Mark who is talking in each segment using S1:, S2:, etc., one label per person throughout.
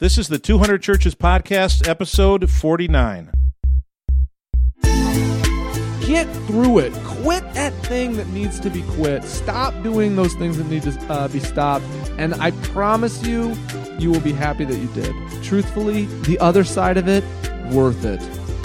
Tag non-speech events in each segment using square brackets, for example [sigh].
S1: This is the 200 Churches Podcast, episode 49.
S2: Get through it. Quit that thing that needs to be quit. Stop doing those things that need to uh, be stopped. And I promise you, you will be happy that you did. Truthfully, the other side of it, worth it.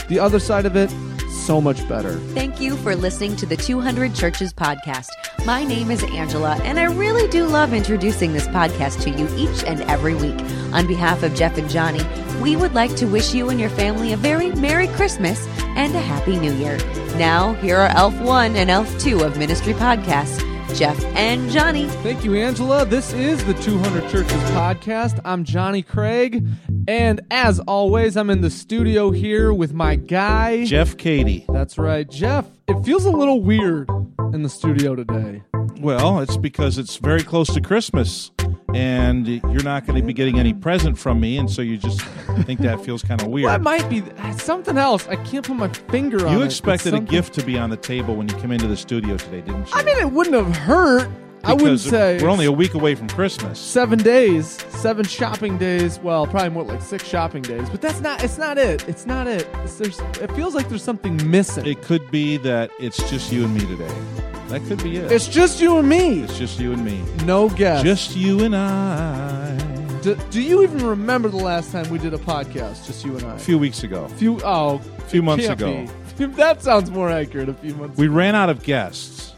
S2: The other side of it, so much better.
S3: Thank you for listening to the 200 Churches podcast. My name is Angela, and I really do love introducing this podcast to you each and every week. On behalf of Jeff and Johnny, we would like to wish you and your family a very Merry Christmas and a Happy New Year. Now, here are Elf 1 and Elf 2 of Ministry Podcasts, Jeff and Johnny.
S2: Thank you, Angela. This is the 200 Churches podcast. I'm Johnny Craig. And as always, I'm in the studio here with my guy,
S1: Jeff Katie.
S2: That's right. Jeff, it feels a little weird in the studio today.
S1: Well, it's because it's very close to Christmas, and you're not going to be getting any present from me, and so you just think that feels kind of [laughs] weird.
S2: That might be something else. I can't put my finger on it.
S1: you
S2: it.
S1: expected a gift to be on the table when you came into the studio today, didn't you?
S2: I mean, it wouldn't have hurt. I wouldn't say
S1: we're only a week away from Christmas.
S2: seven days, seven shopping days. Well, probably more like six shopping days. But that's not. It's not it. It's not it. It's, there's. It feels like there's something missing.
S1: It could be that it's just you and me today. That could be it.
S2: it's just you and me.
S1: It's just you and me.
S2: No guess.
S1: Just you and I.
S2: Do, do you even remember the last time we did a podcast? Just you and I.
S1: A few weeks ago,
S2: few. Oh,
S1: a few months ago,
S2: be. [laughs] That sounds more accurate. A few months.
S1: we ran out of guests.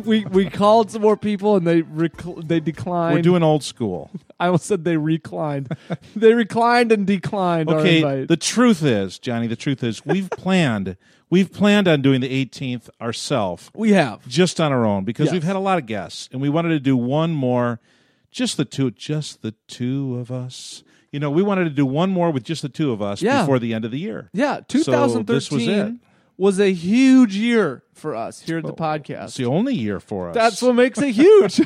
S2: We we called some more people and they rec- they declined.
S1: We're doing old school. [laughs]
S2: I almost said they reclined. [laughs] they reclined and declined our
S1: Okay,
S2: invite.
S1: the truth is, Johnny, the truth is, we've [laughs] planned, we've planned on doing the 18th ourselves,
S2: we have.
S1: just on our own, because
S2: Yes.
S1: we've had a lot of guests, and we wanted to do one more, just the two, just the two of us. You know, we wanted to do one more with just the two of us
S2: Yeah.
S1: before the end of the year.
S2: Yeah,
S1: So
S2: 2013
S1: this was it.
S2: Was a huge year for us here at the podcast.
S1: It's the only year for us.
S2: That's what makes it huge.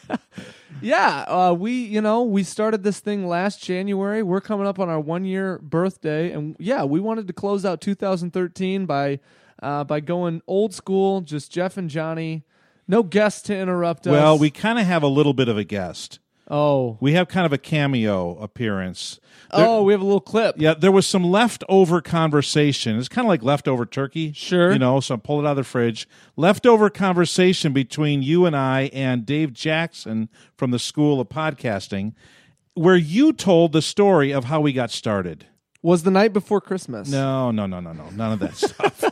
S2: [laughs] yeah, uh, we you know we started this thing last January. We're coming up on our one year birthday, and yeah, we wanted to close out 2013 by uh, by going old school, just Jeff and Johnny, no guests to interrupt us.
S1: well, we kind of have a little bit of a guest.
S2: Oh
S1: We have kind of a cameo appearance. There-
S2: oh we have a little clip.
S1: Yeah, there was some leftover conversation. It's kind of like leftover turkey.
S2: Sure.
S1: You know, so I pulled it out of the fridge. Leftover conversation between you and I and Dave Jackson from the School of Podcasting, where you told the story of how we got started.
S2: Was the night before Christmas?
S1: No, no, no, no, no. None of that [laughs] stuff.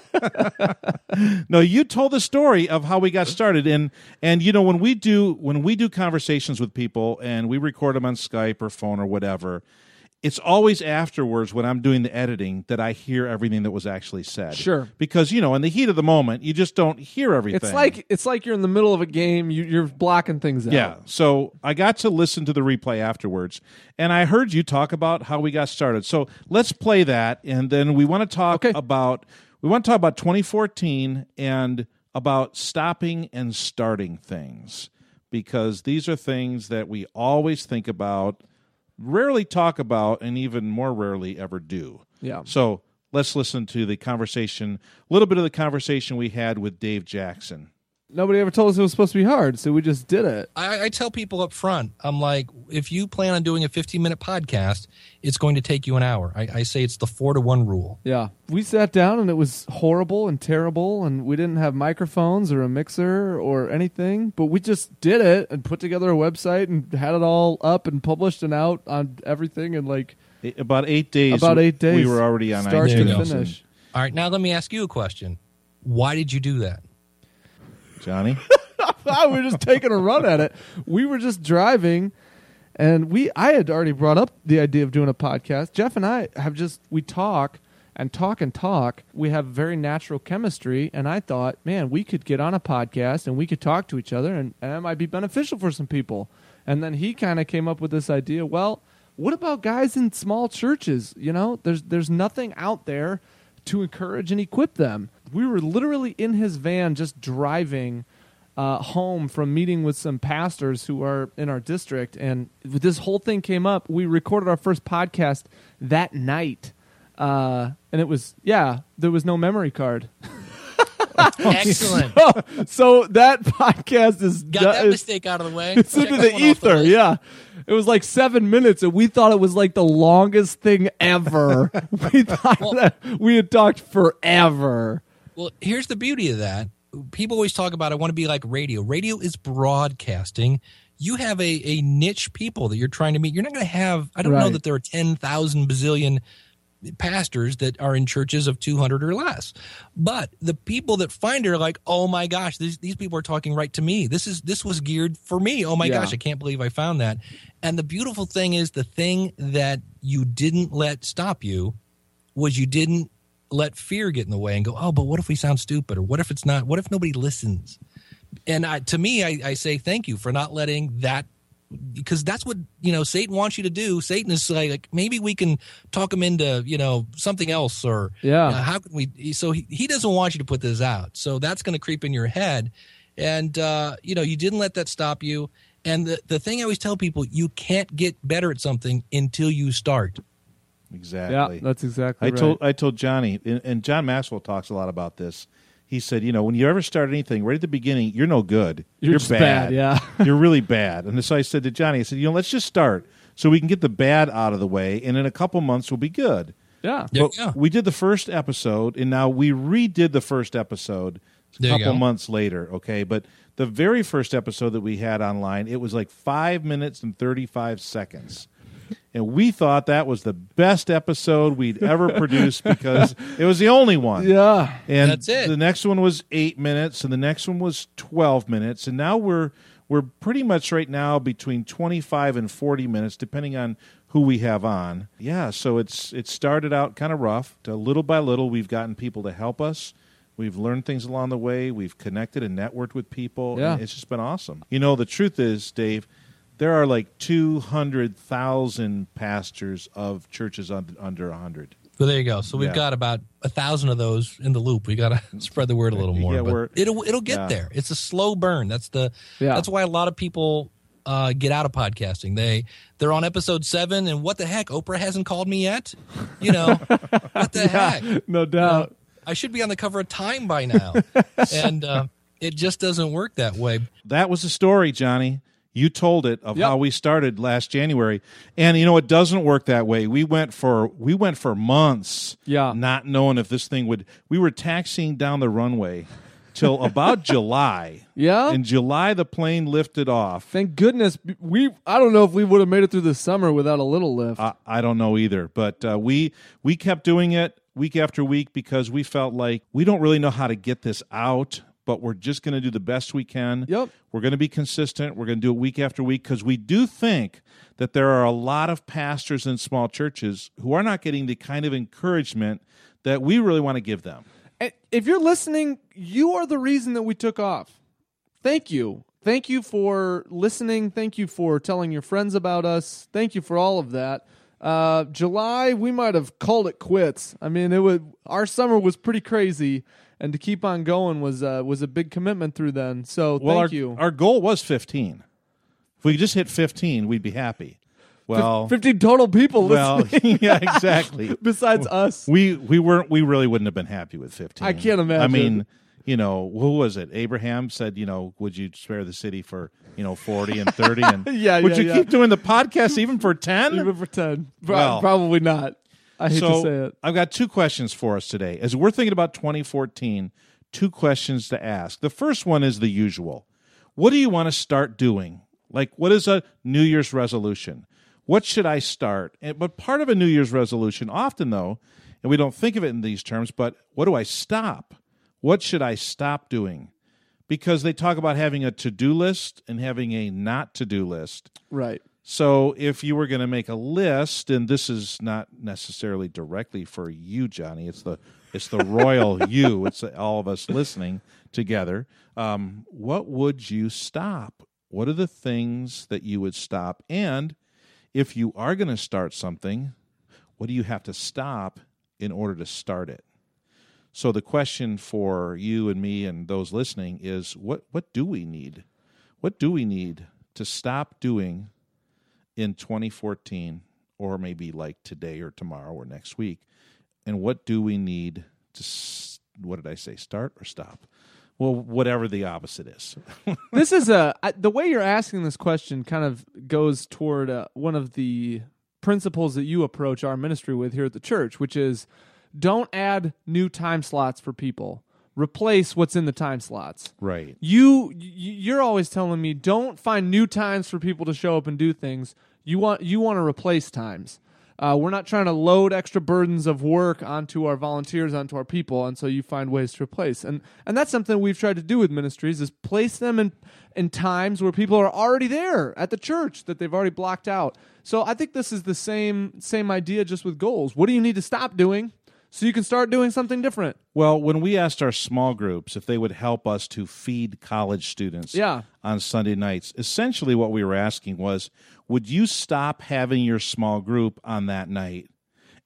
S1: [laughs] no, you told the story of how we got started. And and you know, when we do when we do conversations with people and we record them on Skype or phone or whatever, it's always afterwards when I'm doing the editing that I hear everything that was actually said.
S2: Sure.
S1: Because, you know, in the heat of the moment, you just don't hear everything.
S2: It's like it's like you're in the middle of a game. You, you're blocking things out.
S1: Yeah. So I got to listen to the replay afterwards, and I heard you talk about how we got started. So let's play that, and then we want to talk
S2: Okay.
S1: about we want to talk about 2014 and about stopping and starting things because these are things that we always think about, rarely talk about, and even more rarely ever do.
S2: Yeah.
S1: So let's listen to the conversation, a little bit of the conversation we had with Dave Jackson.
S2: Nobody ever told us it was supposed to be hard, so we just did it.
S4: I, I tell people up front, I'm like, if you plan on doing a 15 minute podcast, it's going to take you an hour. I, I say it's the four to one rule.
S2: Yeah. We sat down and it was horrible and terrible and we didn't have microphones or a mixer or anything, but we just did it and put together a website and had it all up and published and out on everything and like
S1: About eight days.
S2: about 8 days.
S1: We were already on
S2: start to
S4: you go.
S1: iTunes.
S2: finish.
S4: All right, now let me ask you a question. Why did you do that?
S1: Johnny. [laughs]
S2: we were just taking a run at it. We were just driving and we I had already brought up the idea of doing a podcast. Jeff and I have just we talk and talk and talk. We have very natural chemistry and I thought, man, we could get on a podcast and we could talk to each other and, and might be beneficial for some people. And then he kind of came up with this idea, well, what about guys in small churches? You know, there's there's nothing out there to encourage and equip them. We were literally in his van just driving uh, home from meeting with some pastors who are in our district, and this whole thing came up. We recorded our first podcast that night, uh, and it was yeah, there was no memory card. [laughs]
S4: Excellent. [laughs]
S2: so that podcast is
S4: Got that
S2: is-
S4: mistake out of the way.
S2: it's
S4: Check
S2: into the ether,
S4: list.
S2: yeah. It was like seven minutes, and we thought it was like the longest thing ever. [laughs] we thought that we had talked forever.
S4: Well, here's the beauty of that. People always talk about I want to be like radio. Radio is broadcasting. You have a, a niche people that you're trying to meet. You're not going to have, I don't know that there are 10,000 bazillion pastors that are in churches of 200 or less. But the people that find it are like, oh my gosh, these, these people are talking right to me. This is this was geared for me. Oh my
S2: Yeah.
S4: gosh, I can't believe I found that. And the beautiful thing is the thing that you didn't let stop you was you didn't let fear get in the way and go, oh, but what if we sound stupid? Or what if it's not? What if nobody listens? And I, to me, I, I say thank you for not letting that, because that's what you know Satan wants you to do. Satan is like, like maybe we can talk him into you know something else, or
S2: Yeah.
S4: uh, how can we? So he, he doesn't want you to put this out. So that's going to creep in your head, and uh, you know you didn't let that stop you. And the the thing I always tell people, you can't get better at something until you start.
S1: Exactly.
S2: Yeah, that's exactly
S1: I
S2: right.
S1: told I told Johnny, and, and John Maxwell talks a lot about this. He said, you know, when you ever start anything, right at the beginning, you're no good.
S2: You're just bad, yeah. [laughs]
S1: you're really bad. And so I said to Johnny, I said, you know, let's just start so we can get the bad out of the way, and in a couple months we'll be good.
S2: yeah.
S1: But
S4: go.
S1: we did the first episode, and now we redid the first episode a
S4: There
S1: couple months later. Okay, but the very first episode that we had online, it was like five minutes and thirty-five seconds. And we thought that was the best episode we'd ever [laughs] produced because it was the only one.
S2: Yeah.
S1: And
S4: That's it.
S1: The next one was eight minutes, and the next one was twelve minutes, and now we're we're pretty much right now between twenty five and forty minutes, depending on who we have on. Yeah, so it's it started out kind of rough. To little by little, we've gotten people to help us. We've learned things along the way. We've connected and networked with people.
S2: Yeah.
S1: and it's just been awesome. You know, the truth is, Dave, there are like two hundred thousand pastors of churches under under hundred.
S4: Well, there you go. So we've
S1: Yeah.
S4: got about a thousand of those in the loop. We got to [laughs] spread the word a little more.
S1: Yeah,
S4: but it'll it'll get
S1: yeah.
S4: there. It's a slow burn. That's the
S2: Yeah.
S4: that's why a lot of people uh, get out of podcasting. They they're on episode seven, and what the heck? Oprah hasn't called me yet. You know [laughs] what the heck?
S2: No doubt.
S4: I should be on the cover of Time by now, [laughs] and uh, it just doesn't work that way.
S1: That was the story, Johnny. You told it of
S2: Yep.
S1: how we started last January, and you know it doesn't work that way. We went for we went for months,
S2: Yeah.
S1: not knowing if this thing would. We were taxiing down the runway till [laughs] about July.
S2: Yeah?
S1: in July the plane lifted off.
S2: Thank goodness we. I don't know if we would have made it through the summer without a little lift.
S1: I, I don't know either, but uh, we we kept doing it week after week because we felt like we don't really know how to get this out, but we're just going to do the best we can.
S2: Yep.
S1: We're going to be consistent. We're going to do it week after week because we do think that there are a lot of pastors in small churches who are not getting the kind of encouragement that we really want to give them.
S2: If you're listening, you are the reason that we took off. Thank you. Thank you for listening. Thank you for telling your friends about us. Thank you for all of that. Uh, July, we might have called it quits. I mean, it was our summer was pretty crazy, and to keep on going was uh, was a big commitment through then. So
S1: Well,
S2: thank
S1: our,
S2: you.
S1: our goal was 15. If we just hit 15, we'd be happy. Well,
S2: Fifteen total people
S1: well, [laughs] yeah, exactly. [laughs]
S2: besides us.
S1: we we weren't we really wouldn't have been happy with 15
S2: I can't imagine.
S1: i mean you know who was it abraham said you know would you spare the city for you know 40 and 30 and [laughs]
S2: Yeah,
S1: would
S2: yeah,
S1: you
S2: yeah.
S1: keep doing the podcast even for 10
S2: Even for ten,
S1: Well.
S2: probably not. I hate
S1: so
S2: to say it.
S1: i've got two questions for us today. As we're thinking about 2014 two questions to ask. The first one is the usual. What do you want to start doing? Like what is a new year's resolution? What should i start? And, but part of a new year's resolution often though and we don't think of it in these terms but what do i stop? What should i stop doing? Because they talk about having a to-do list and having a not to-do list.
S2: Right.
S1: So if you were going to make a list, and this is not necessarily directly for you, Johnny, it's the it's the royal [laughs] you. It's all of us listening together. Um, what would you stop? What are the things that you would stop? And if you are going to start something, what do you have to stop in order to start it? So the question for you and me and those listening is what what do we need? What do we need to stop doing in 2014 or maybe like today or tomorrow or next week? And what do we need to what did I say? Start or stop? Well, whatever the opposite is. [laughs]
S2: this is a the way you're asking this question kind of goes toward uh, one of the principles that you approach our ministry with here at the church, which is don't add new time slots for people. Replace what's in the time slots.
S1: right.
S2: You you're always telling me don't find new times for people to show up and do things. You want you want to replace times. Uh, we're not trying to load extra burdens of work onto our volunteers, onto our people, and so you find ways to replace. And and that's something we've tried to do with ministries is place them in in times where people are already there at the church that they've already blocked out. So I think this is the same same idea just with goals. What do you need to stop doing so you can start doing something different?
S1: Well, when we asked our small groups if they would help us to feed college students
S2: Yeah.
S1: on Sunday nights, essentially what we were asking was would you stop having your small group on that night?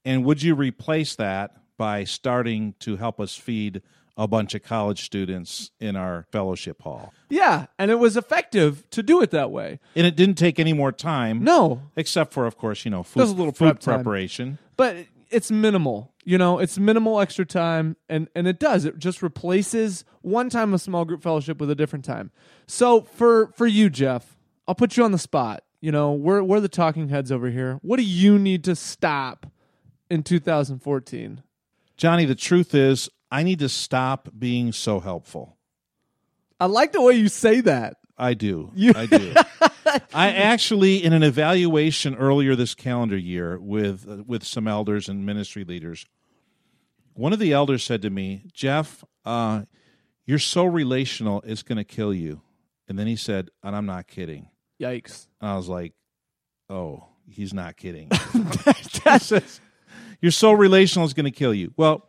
S1: And would you replace that by starting to help us feed a bunch of college students in our fellowship hall?
S2: Yeah, and it was effective to do it that way.
S1: And it didn't take any more time.
S2: No,
S1: Except for, of course, you know, food,
S2: There's a little
S1: food
S2: prep time.
S1: preparation.
S2: but it's minimal. You know, it's minimal extra time, and and it does. It just replaces one time of small group fellowship with a different time. So for for you, Jeff, I'll put you on the spot. You know, we're we're the talking heads over here. What do you need to stop in 2014?
S1: Johnny, the truth is, I need to stop being so helpful.
S2: I like the way you say that.
S1: I do.
S2: You-
S1: I do. [laughs] I actually, in an evaluation earlier this calendar year with uh, with some elders and ministry leaders, one of the elders said to me, "Jeff, uh, you're so relational, it's going to kill you." And then he said, "And I'm not kidding."
S2: Yikes!
S1: And I was like, "Oh, he's not kidding." [laughs] [laughs] He says, you're so relational, it's going to kill you. Well,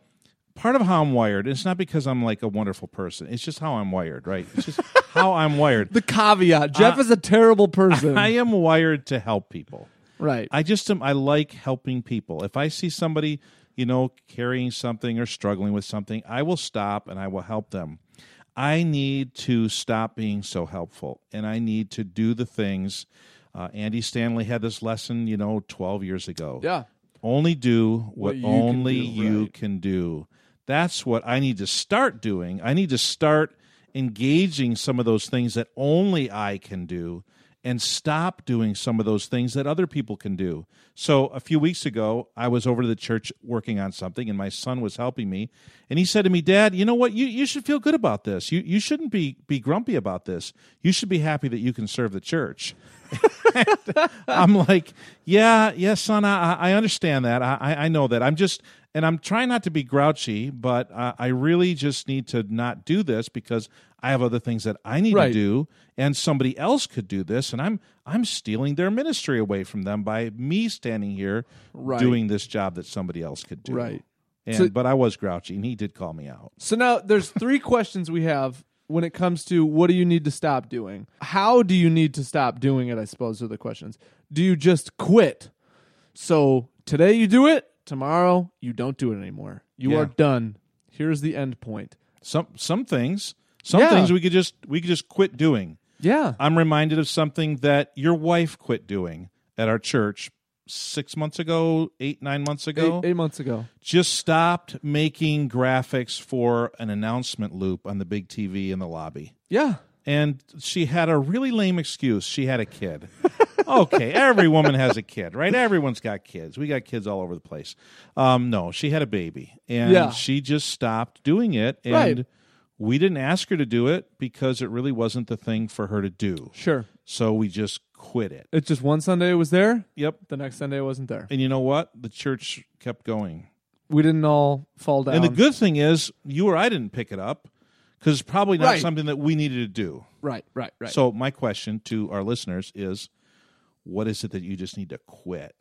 S1: part of how I'm wired, it's not because I'm like a wonderful person. It's just how I'm wired, right? It's just how I'm wired. [laughs]
S2: The caveat: Jeff
S1: Uh,
S2: is a terrible person.
S1: I am wired to help people.
S2: right.
S1: I just am. I like helping people. If I see somebody, you know, carrying something or struggling with something, I will stop and I will help them. I need to stop being so helpful, and I need to do the things. Uh, Andy Stanley had this lesson, you know, twelve years ago.
S2: yeah.
S1: Only do what,
S2: What you can
S1: only
S2: do,
S1: you
S2: right.
S1: can do. That's what I need to start doing. I need to start engaging some of those things that only I can do and stop doing some of those things that other people can do. So a few weeks ago, I was over to the church working on something and my son was helping me and he said to me, "Dad, you know what? You you should feel good about this. You you shouldn't be be grumpy about this. You should be happy that you can serve the church." [laughs] I'm like, yeah, yes, son, I, I understand that. I, I I know that. I'm just, and I'm trying not to be grouchy, but uh, I really just need to not do this because I have other things that I need
S2: Right.
S1: to do, and somebody else could do this, and I'm I'm stealing their ministry away from them by me standing here
S2: Right.
S1: doing this job that somebody else could do.
S2: Right.
S1: And
S2: So-
S1: but I was grouchy, and he did call me out.
S2: So now there's three [laughs] questions we have when it comes to what do you need to stop doing? How do you need to stop doing it? I suppose are the questions. Do you just quit? So today you do it, tomorrow you don't do it anymore. You
S1: Yeah.
S2: are done. Here's the end point.
S1: Some some things, some
S2: Yeah.
S1: things we could just we could just quit doing.
S2: Yeah.
S1: I'm reminded of something that your wife quit doing at our church six months ago, eight, nine months ago.
S2: Eight, eight months ago.
S1: Just stopped making graphics for an announcement loop on the big TV in the lobby.
S2: Yeah.
S1: And she had a really lame excuse. She had a kid. [laughs] okay, every woman has a kid, right? Everyone's got kids. We got kids all over the place. Um, no, she had a baby, and
S2: Yeah.
S1: she just stopped doing it. And
S2: Right.
S1: We didn't ask her to do it because it really wasn't the thing for her to do.
S2: Sure.
S1: So we just quit it.
S2: It's just one Sunday it was there,
S1: Yep.
S2: the next Sunday it wasn't there.
S1: And you know what? The church kept going.
S2: We didn't all fall down.
S1: And the good thing is, you or I didn't pick it up because it's probably not
S2: Right.
S1: something that we needed to do.
S2: right, right, right.
S1: So, my question to our listeners is what is it that you just need to quit?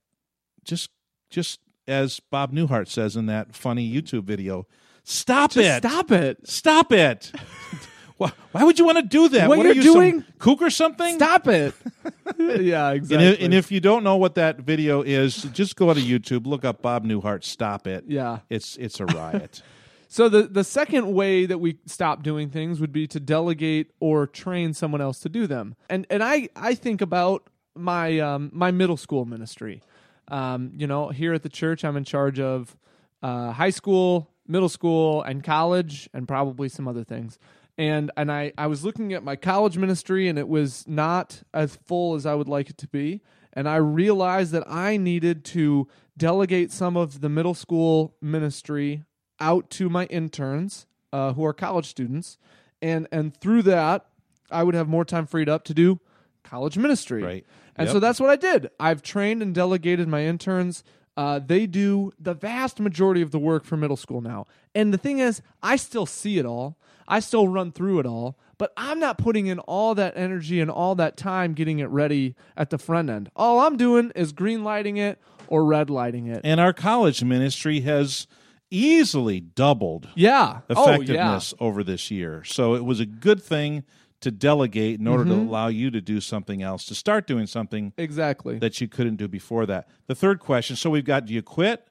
S1: Just, just as Bob Newhart says in that funny YouTube video, stop
S2: just
S1: it.
S2: stop it.
S1: Stop it. [laughs] why, why would you want to do that?
S2: What
S1: are
S2: you're
S1: you, some
S2: doing-
S1: kook or something?
S2: Stop it. [laughs] yeah,
S1: And
S2: exactly.
S1: if, and if you don't know what that video is, just go to YouTube, look up Bob Newhart, stop it.
S2: yeah.
S1: It's it's a riot. [laughs]
S2: So the the second way that we stop doing things would be to delegate or train someone else to do them. And and I I think about my um, my middle school ministry. Um, you know, here at the church, I'm in charge of uh, high school, middle school, and college, and probably some other things. and and I I was looking at my college ministry and it was not as full as I would like it to be, and I realized that I needed to delegate some of the middle school ministry out to my interns uh, who are college students, and and through that I would have more time freed up to do college ministry.
S1: Right.
S2: And
S1: Yep.
S2: so that's what I did. I've trained and delegated my interns. Uh, they do the vast majority of the work for middle school now. And the thing is, I still see it all. I still run through it all, but I'm not putting in all that energy and all that time getting it ready at the front end. All I'm doing is green lighting it or red lighting it.
S1: And our college ministry has easily doubled
S2: yeah. Oh, yeah.
S1: effectiveness over this year. So it was a good thing to delegate in order to
S2: Mm-hmm.
S1: allow you to do something else, to start doing something
S2: Exactly.
S1: that you couldn't do before that. The third question so we've got do you quit?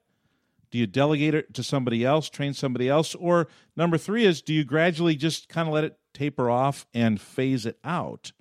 S1: Do you delegate it to somebody else, train somebody else? Or number three is do you gradually just kind of let it taper off and phase it out?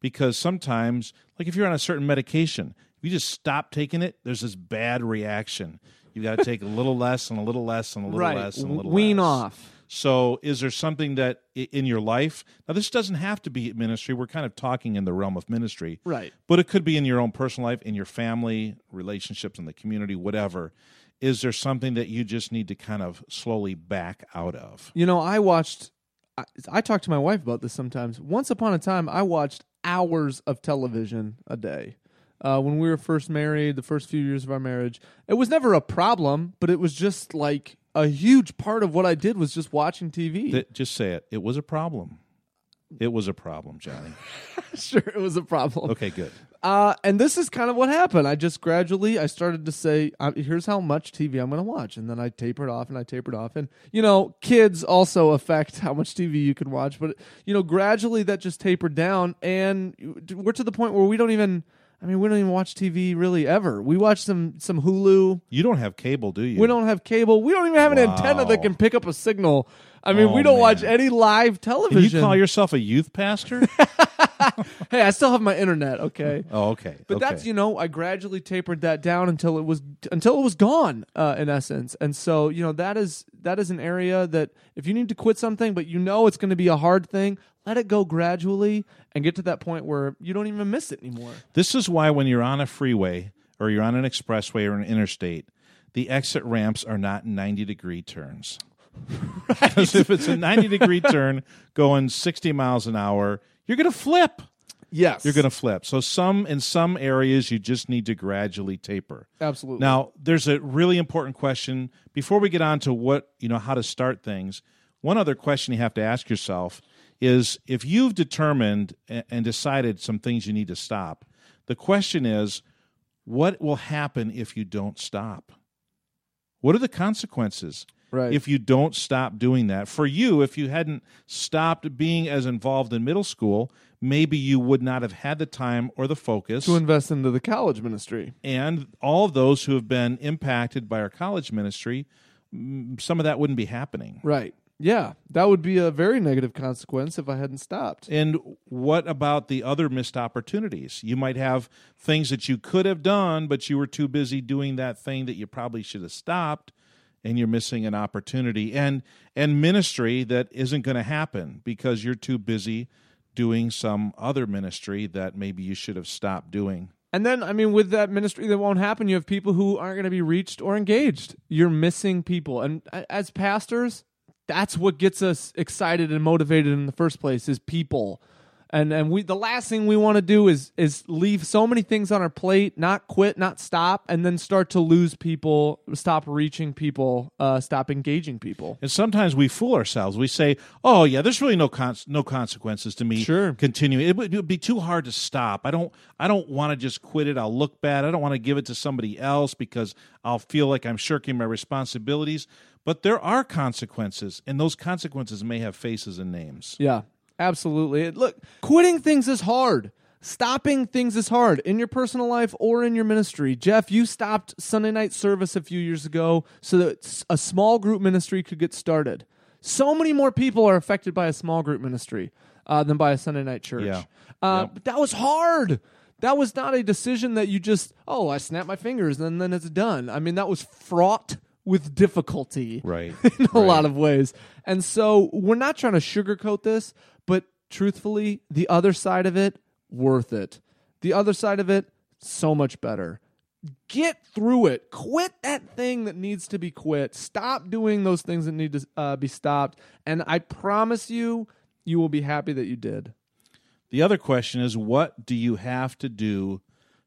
S1: Because sometimes, like if you're on a certain medication, if you just stop taking it, there's this bad reaction. You've got to take a little [laughs] less and a little less and a little
S2: right.
S1: less and a little
S2: Wean
S1: less.
S2: off.
S1: So, is there something that in your life? Now, this doesn't have to be ministry. We're kind of talking in the realm of ministry,
S2: Right.
S1: But it could be in your own personal life, in your family, relationships, in the community, whatever. Is there something that you just need to kind of slowly back out of?
S2: You know, I watched. I, I talk to my wife about this sometimes. Once upon a time, I watched hours of television a day. Uh, when we were first married, the first few years of our marriage, it was never a problem, but it was just like a huge part of what I did was just watching TV.
S1: That, just say it. It was a problem. It was a problem, Johnny. [laughs]
S2: sure, it was a problem.
S1: Okay, good.
S2: Uh, and this is kind of what happened. I just gradually I started to say, uh, "Here's how much TV I'm going to watch," and then I tapered off and I tapered off. And you know, kids also affect how much TV you can watch. But you know, gradually that just tapered down, and we're to the point where we don't even. I mean, we don't even watch TV really ever. We watch some some Hulu.
S1: You don't have cable, do you?
S2: We don't have cable. We don't even have an
S1: Wow.
S2: antenna that can pick up a signal. I mean,
S1: Oh,
S2: we don't watch any live television.
S1: you call yourself a youth pastor? [laughs] [laughs]
S2: hey, I still have my internet. Okay. [laughs]
S1: oh, okay.
S2: But
S1: okay.
S2: that's you know I gradually tapered that down until it was until it was gone uh, in essence, and so you know that is that is an area that if you need to quit something, but you know it's going to be a hard thing, let it go gradually and get to that point where you don't even miss it anymore.
S1: This is why when you're on a freeway or you're on an expressway or an interstate, the exit ramps are not 90 degree turns. [laughs] Because if it's a 90 degree turn going 60 miles an hour, you're going to flip.
S2: Yes,
S1: You're going to flip. So some in some areas you just need to gradually taper.
S2: absolutely
S1: Now, there's a really important question before we get on to what, you know, how to start things. One other question you have to ask yourself is if you've determined and decided some things you need to stop, the question is what will happen if you don't stop? What are the consequences?
S2: Right.
S1: If you don't stop doing that. For you, if you hadn't stopped being as involved in middle school, maybe you would not have had the time or the focus
S2: to invest into the college ministry.
S1: and all of those who have been impacted by our college ministry, mm, some of that wouldn't be happening.
S2: Right. Yeah, that would be a very negative consequence if I hadn't stopped.
S1: And what about the other missed opportunities? You might have things that you could have done, but you were too busy doing that thing that you probably should have stopped, and you're missing an opportunity. And and ministry that isn't going to happen because you're too busy doing some other ministry that maybe you should have stopped doing.
S2: And then, I mean, with that ministry that won't happen, you have people who aren't going to be reached or engaged. You're missing people. And as pastors, that's what gets us excited and motivated in the first place is people. And and we the last thing we want to do is is leave so many things on our plate, not quit, not stop, and then start to lose people, stop reaching people, uh, stop engaging people.
S1: And sometimes we fool ourselves. We say, "Oh yeah, there's really no cons- no consequences to me
S2: Sure.
S1: continuing. It would, it would be too hard to stop. I don't I don't want to just quit it. I'll look bad. I don't want to give it to somebody else because I'll feel like I'm shirking my responsibilities." But there are consequences, and those consequences may have faces and names.
S2: Yeah, absolutely. Look, quitting things is hard. Stopping things is hard in your personal life or in your ministry. Jeff, you stopped Sunday night service a few years ago so that a small group ministry could get started. So many more people are affected by a small group ministry uh, than by a Sunday night church.
S1: Yeah.
S2: Uh,
S1: Yep.
S2: But that was hard. That was not a decision that you just, oh, I snap my fingers and then it's done. I mean, that was fraught with difficulty
S1: Right. [laughs]
S2: in a
S1: Right.
S2: lot of ways. And so we're not trying to sugarcoat this, but truthfully, the other side of it, worth it. The other side of it, so much better. Get through it. Quit that thing that needs to be quit. Stop doing those things that need to uh, be stopped. And I promise you, you will be happy that you did.
S1: The other question is what do you have to do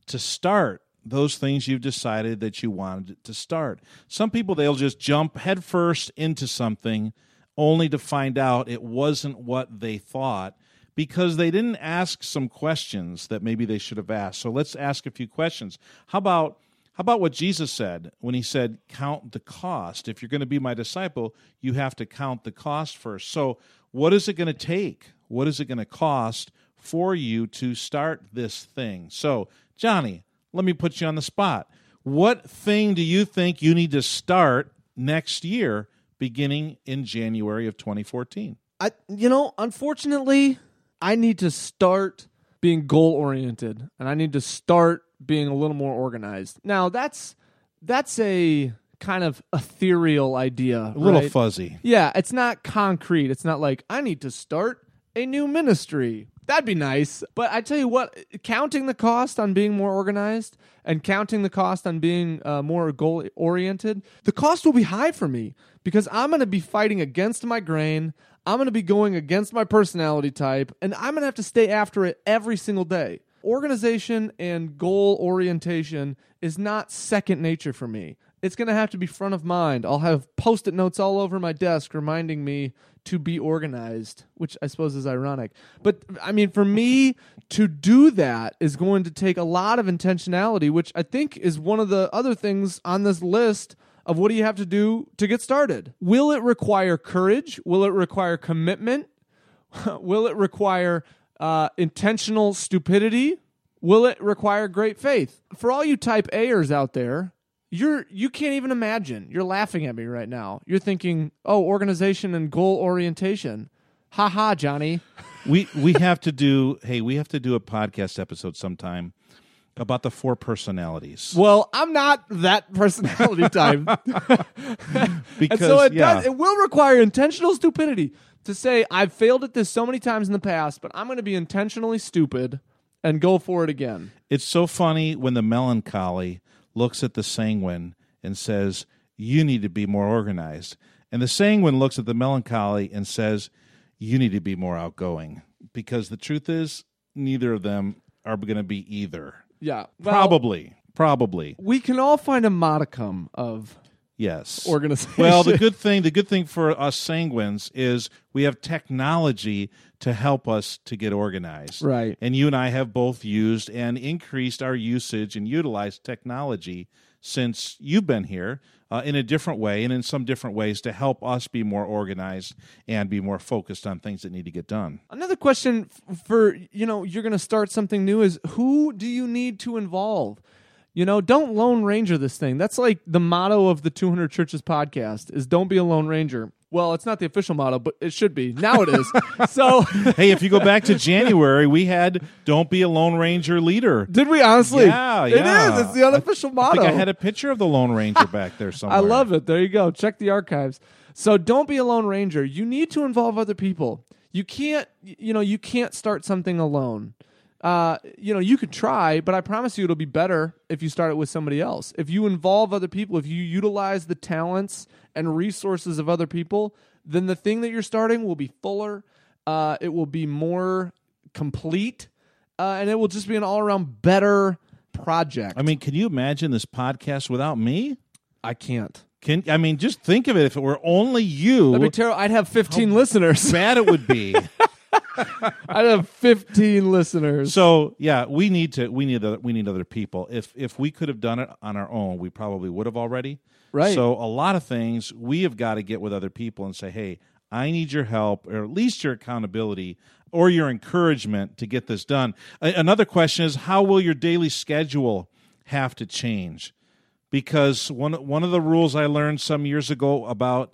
S1: to start those things you've decided that you wanted to start? Some people they'll just jump headfirst into something only to find out it wasn't what they thought because they didn't ask some questions that maybe they should have asked. So let's ask a few questions. How about how about what Jesus said when he said count the cost? If you're going to be my disciple, you have to count the cost first. So what is it going to take? What is it going to cost for you to start this thing? So, Johnny, let me put you on the spot. What thing do you think you need to start next year beginning in January of 2014?
S2: I you know, unfortunately, I need to start being goal oriented and I need to start being a little more organized. Now, that's that's a kind of ethereal idea.
S1: A little
S2: right?
S1: fuzzy.
S2: Yeah, it's not concrete. It's not like I need to start a new ministry. That'd be nice. But I tell you what, counting the cost on being more organized and counting the cost on being uh, more goal oriented, the cost will be high for me because I'm going to be fighting against my grain. I'm going to be going against my personality type, and I'm going to have to stay after it every single day. Organization and goal orientation is not second nature for me. It's going to have to be front of mind. I'll have post it notes all over my desk reminding me to be organized, which I suppose is ironic. But I mean, for me to do that is going to take a lot of intentionality, which I think is one of the other things on this list of what do you have to do to get started. Will it require courage? Will it require commitment? [laughs] Will it require uh, intentional stupidity? Will it require great faith? For all you type A'ers out there, you're you can't even imagine. You're laughing at me right now. You're thinking, "Oh, organization and goal orientation." Ha ha, Johnny. [laughs]
S1: we we have to do hey we have to do a podcast episode sometime about the four personalities
S2: Well, I'm not that personality [laughs] type.
S1: because [laughs]
S2: and so it
S1: yeah
S2: does it will require intentional stupidity to say I've failed at this so many times in the past, but I'm going to be intentionally stupid and go for it again.
S1: it's so funny when the melancholy looks at the sanguine and says you need to be more organized. And the sanguine looks at the melancholy and says you need to be more outgoing. Because the truth is neither of them are going to be either.
S2: Yeah. Well,
S1: probably. Probably.
S2: We can all find a modicum of
S1: yes
S2: organization.
S1: Well, the good [laughs] thing, the good thing for us sanguines is we have technology to help us to get organized.
S2: Right.
S1: And you and I have both used and increased our usage and utilized technology since you've been here uh, in a different way and in some different ways to help us be more organized and be more focused on things that need to get done.
S2: Another question for you know you're going to start something new is who do you need to involve? You know, don't lone ranger this thing. That's like the motto of the 200 Churches podcast is don't be a lone ranger. Well, it's not the official motto, but it should be. Now it is. [laughs] so, [laughs]
S1: hey, if you go back to January, we had "Don't be a Lone Ranger leader."
S2: did we honestly?
S1: Yeah,
S2: It
S1: yeah.
S2: is. It's the unofficial
S1: I
S2: motto.
S1: think I had a picture of the Lone Ranger back there somewhere. [laughs]
S2: I love it. There you go. Check the archives. So don't be a lone ranger. You need to involve other people. You can't, you know, you can't start something alone. Uh, you know, you could try, but I promise you it'll be better if you start it with somebody else. If you involve other people, if you utilize the talents and resources of other people, then the thing that you're starting will be fuller. Uh, it will be more complete, uh, and it will just be an all around better project.
S1: I mean, can you imagine this podcast without me?
S2: I can't.
S1: Can I mean, just think of it. If it were only you,
S2: That'd be terrible. I'd have 15 listeners.
S1: bad it would be. [laughs]
S2: I'd have 15 listeners.
S1: so yeah, we need to. We need. Other, we need other people. If if we could have done it on our own, we probably would have already.
S2: Right.
S1: So a lot of things we have got to get with other people and say, hey, I need your help, or at least your accountability or your encouragement to get this done. A- another question is, how will your daily schedule have to change? Because one one of the rules I learned some years ago about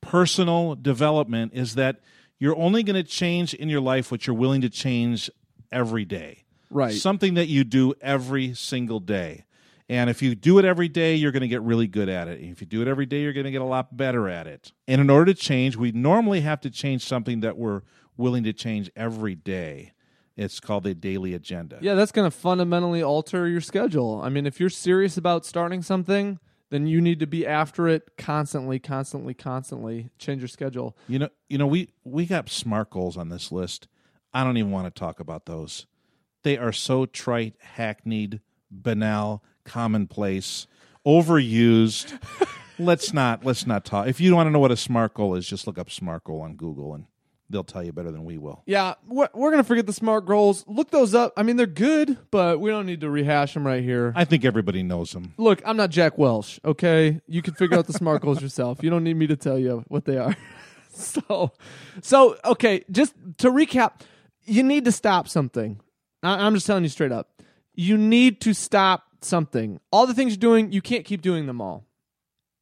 S1: personal development is that you're only going to change in your life what you're willing to change every day.
S2: Right.
S1: Something that you do every single day. And if you do it every day, you're going to get really good at it. If you do it every day, you're going to get a lot better at it. And in order to change, we normally have to change something that we're willing to change every day. It's called the daily agenda.
S2: Yeah, that's going to fundamentally alter your schedule. I mean, if you're serious about starting something, then you need to be after it constantly, constantly, constantly. Change your schedule.
S1: You know, you know, we we got smart goals on this list. I don't even want to talk about those. They are so trite, hackneyed, banal, commonplace, overused. [laughs] let's not let's not talk. If you want to know what a smart goal is, just look up smart goal on Google and they'll tell you better than we will.
S2: Yeah, we're, we're going to forget the SMART goals. Look those up. I mean, they're good, but we don't need to rehash them right here.
S1: I think everybody knows them.
S2: Look, I'm not Jack Welch, okay? You can figure out the SMART goals [laughs] yourself. You don't need me to tell you what they are. [laughs] so, so okay, just to recap, you need to stop something. I, I'm just telling you straight up. You need to stop something. All the things you're doing, you can't keep doing them all.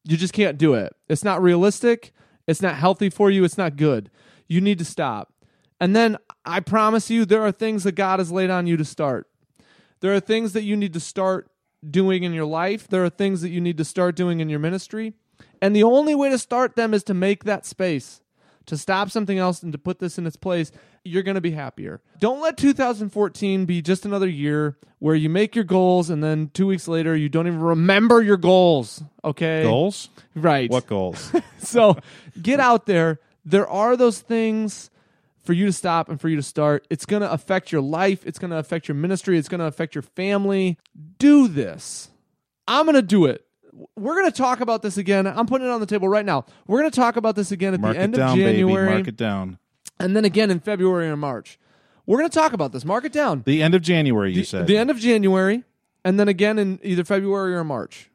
S2: You just can't do it. It's not realistic. It's not healthy for you. It's not good. You need to stop. And then I promise you, there are things that God has laid on you to start. There are things that you need to start doing in your life. There are things that you need to start doing in your ministry. And the only way to start them is to make that space, to stop something else and to put this in its place. You're going to be happier. Don't let 2014 be just another year where you make your goals and then two weeks later you don't even remember your goals. Okay.
S1: Goals?
S2: Right.
S1: What goals? [laughs]
S2: so get out there. There are those things for you to stop and for you to start. It's going to affect your life. It's going to affect your ministry. It's going to affect your family. Do this. I'm going to do it. We're going to talk about this again. I'm putting it on the table right now. We're going to talk about this again at
S1: Mark
S2: the end
S1: down,
S2: of January
S1: baby. Mark it down.
S2: and then again in February or March. We're going to talk about this. Mark it down.
S1: The end of January, you
S2: the,
S1: said.
S2: the end of January and then again in either February or March.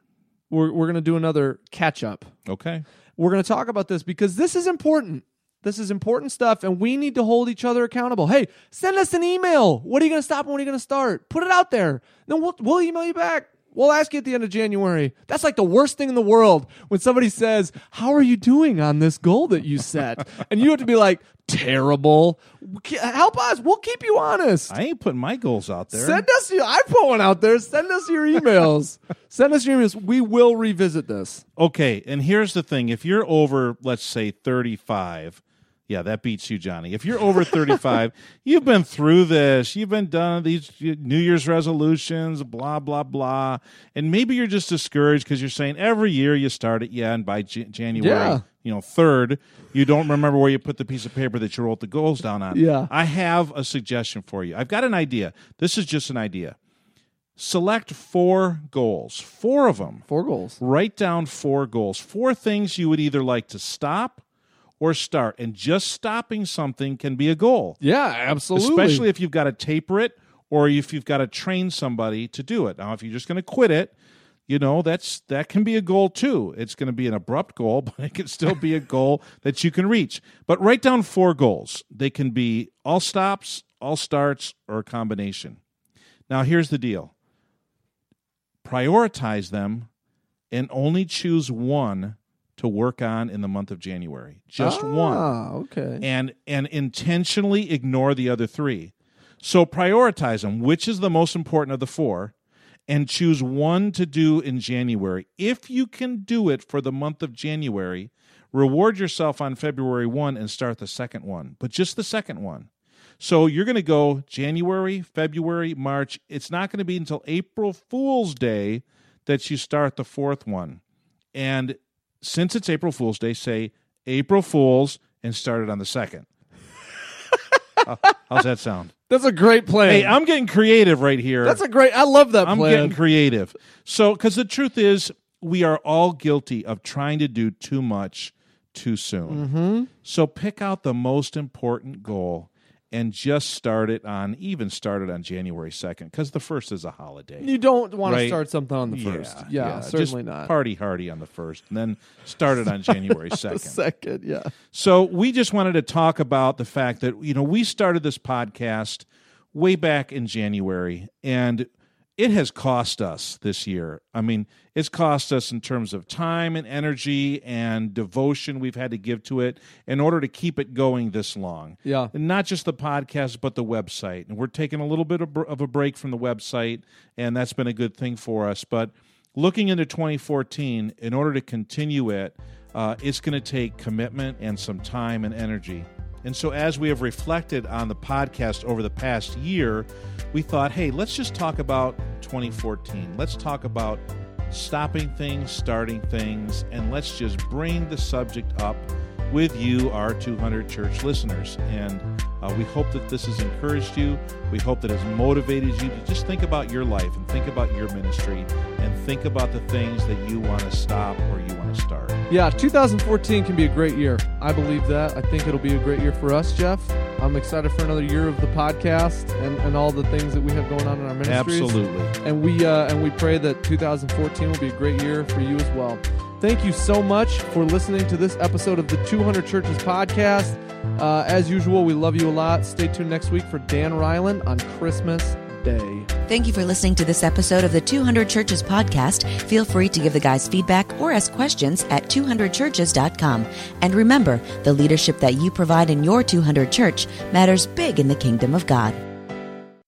S2: We're, we're going to do another catch up.
S1: okay.
S2: We're going to talk about this because this is important. This is important stuff, and we need to hold each other accountable. Hey, send us an email. What are you going to stop and what are you going to start? Put it out there. Then we'll, we'll email you back. We'll ask you at the end of January. That's like the worst thing in the world when somebody says, How are you doing on this goal that you set? [laughs] and you have to be like, Terrible. Help us. We'll keep you honest.
S1: I ain't putting my goals out there.
S2: Send us your, I put one out there. Send us your emails. [laughs] Send us your emails. We will revisit this.
S1: Okay, and here's the thing: if you're over, let's say, 35, yeah, that beats you, Johnny. If you're over 35, [laughs] you've been through this. You've been done these New Year's resolutions, blah blah blah, and maybe you're just discouraged because you're saying every year you start it, yeah, and by J- January,
S2: Yeah.
S1: you know, third, you don't remember where you put the piece of paper that you wrote the goals down on.
S2: Yeah.
S1: I have a suggestion for you. I've got an idea. This is just an idea. Select four goals, four of them
S2: Four goals.
S1: write down four goals, four things you would either like to stop or start. And just stopping something can be a goal,
S2: Yeah, absolutely.
S1: especially if you've got to taper it or if you've got to train somebody to do it. Now, if you're just going to quit it, you know that's that can be a goal too. It's going to be an abrupt goal, [laughs] but it can still be a goal that you can reach. But write down four goals. They can be all stops, all starts, or a combination. Now, here's the deal prioritize them and only choose one to work on in the month of January. Just one.
S2: Ah, okay.
S1: And and intentionally ignore the other 3. So prioritize them, which is the most important of the four, and choose one to do in January. If you can do it for the month of January, reward yourself on February 1 and start the second one, but just the second one. So you're going to go January, February, March. It's not going to be until April Fool's Day that you start the fourth one. And since it's April Fool's Day, say April Fools and start it on the second. [laughs] How- How's that sound?
S2: That's a great plan.
S1: Hey, I'm getting creative right here.
S2: That's a great. I love that
S1: I'm
S2: plan.
S1: getting creative. So, because the truth is, we are all guilty of trying to do too much too soon.
S2: Mm-hmm.
S1: So, pick out the most important goal and just start it on, even start it on January 2nd, because the first is a holiday.
S2: you don't want to start something on the first. Yeah, certainly
S1: just
S2: not.
S1: Party hardy on the first, and then start it on January [laughs]
S2: the
S1: 2nd.
S2: second, yeah.
S1: So we just wanted to talk about the fact that you know we started this podcast way back in January, and it has cost us this year. I mean, it's cost us in terms of time and energy and devotion we've had to give to it in order to keep it going this long.
S2: Yeah.
S1: And not just the podcast, but the website. And we're taking a little bit of, of a break from the website, and that's been a good thing for us. But looking into 2014, in order to continue it, uh, it's going to take commitment and some time and energy. And so, as we have reflected on the podcast over the past year, we thought, hey, let's just talk about 2014. Let's talk about stopping things, starting things, and let's just bring the subject up with you, our 200 church listeners. And uh, we hope that this has encouraged you. We hope that has motivated you to just think about your life and think about your ministry and think about the things that you want to stop or you want to start.
S2: Yeah, 2014 can be a great year. I believe that. I think it'll be a great year for us, Jeff. I'm excited for another year of the podcast and, and all the things that we have going on in our ministries.
S1: Absolutely.
S2: And we uh, and we pray that 2014 will be a great year for you as well. Thank you so much for listening to this episode of the 200 Churches podcast. Uh, as usual, we love you a lot. Stay tuned next week for Dan Reiland on Christmas Day.
S3: Thank you for listening to this episode of the 200 Churches podcast. Feel free to give the guys feedback or ask questions at 200churches.com. And remember, the leadership that you provide in your 200 church matters big in the kingdom of God.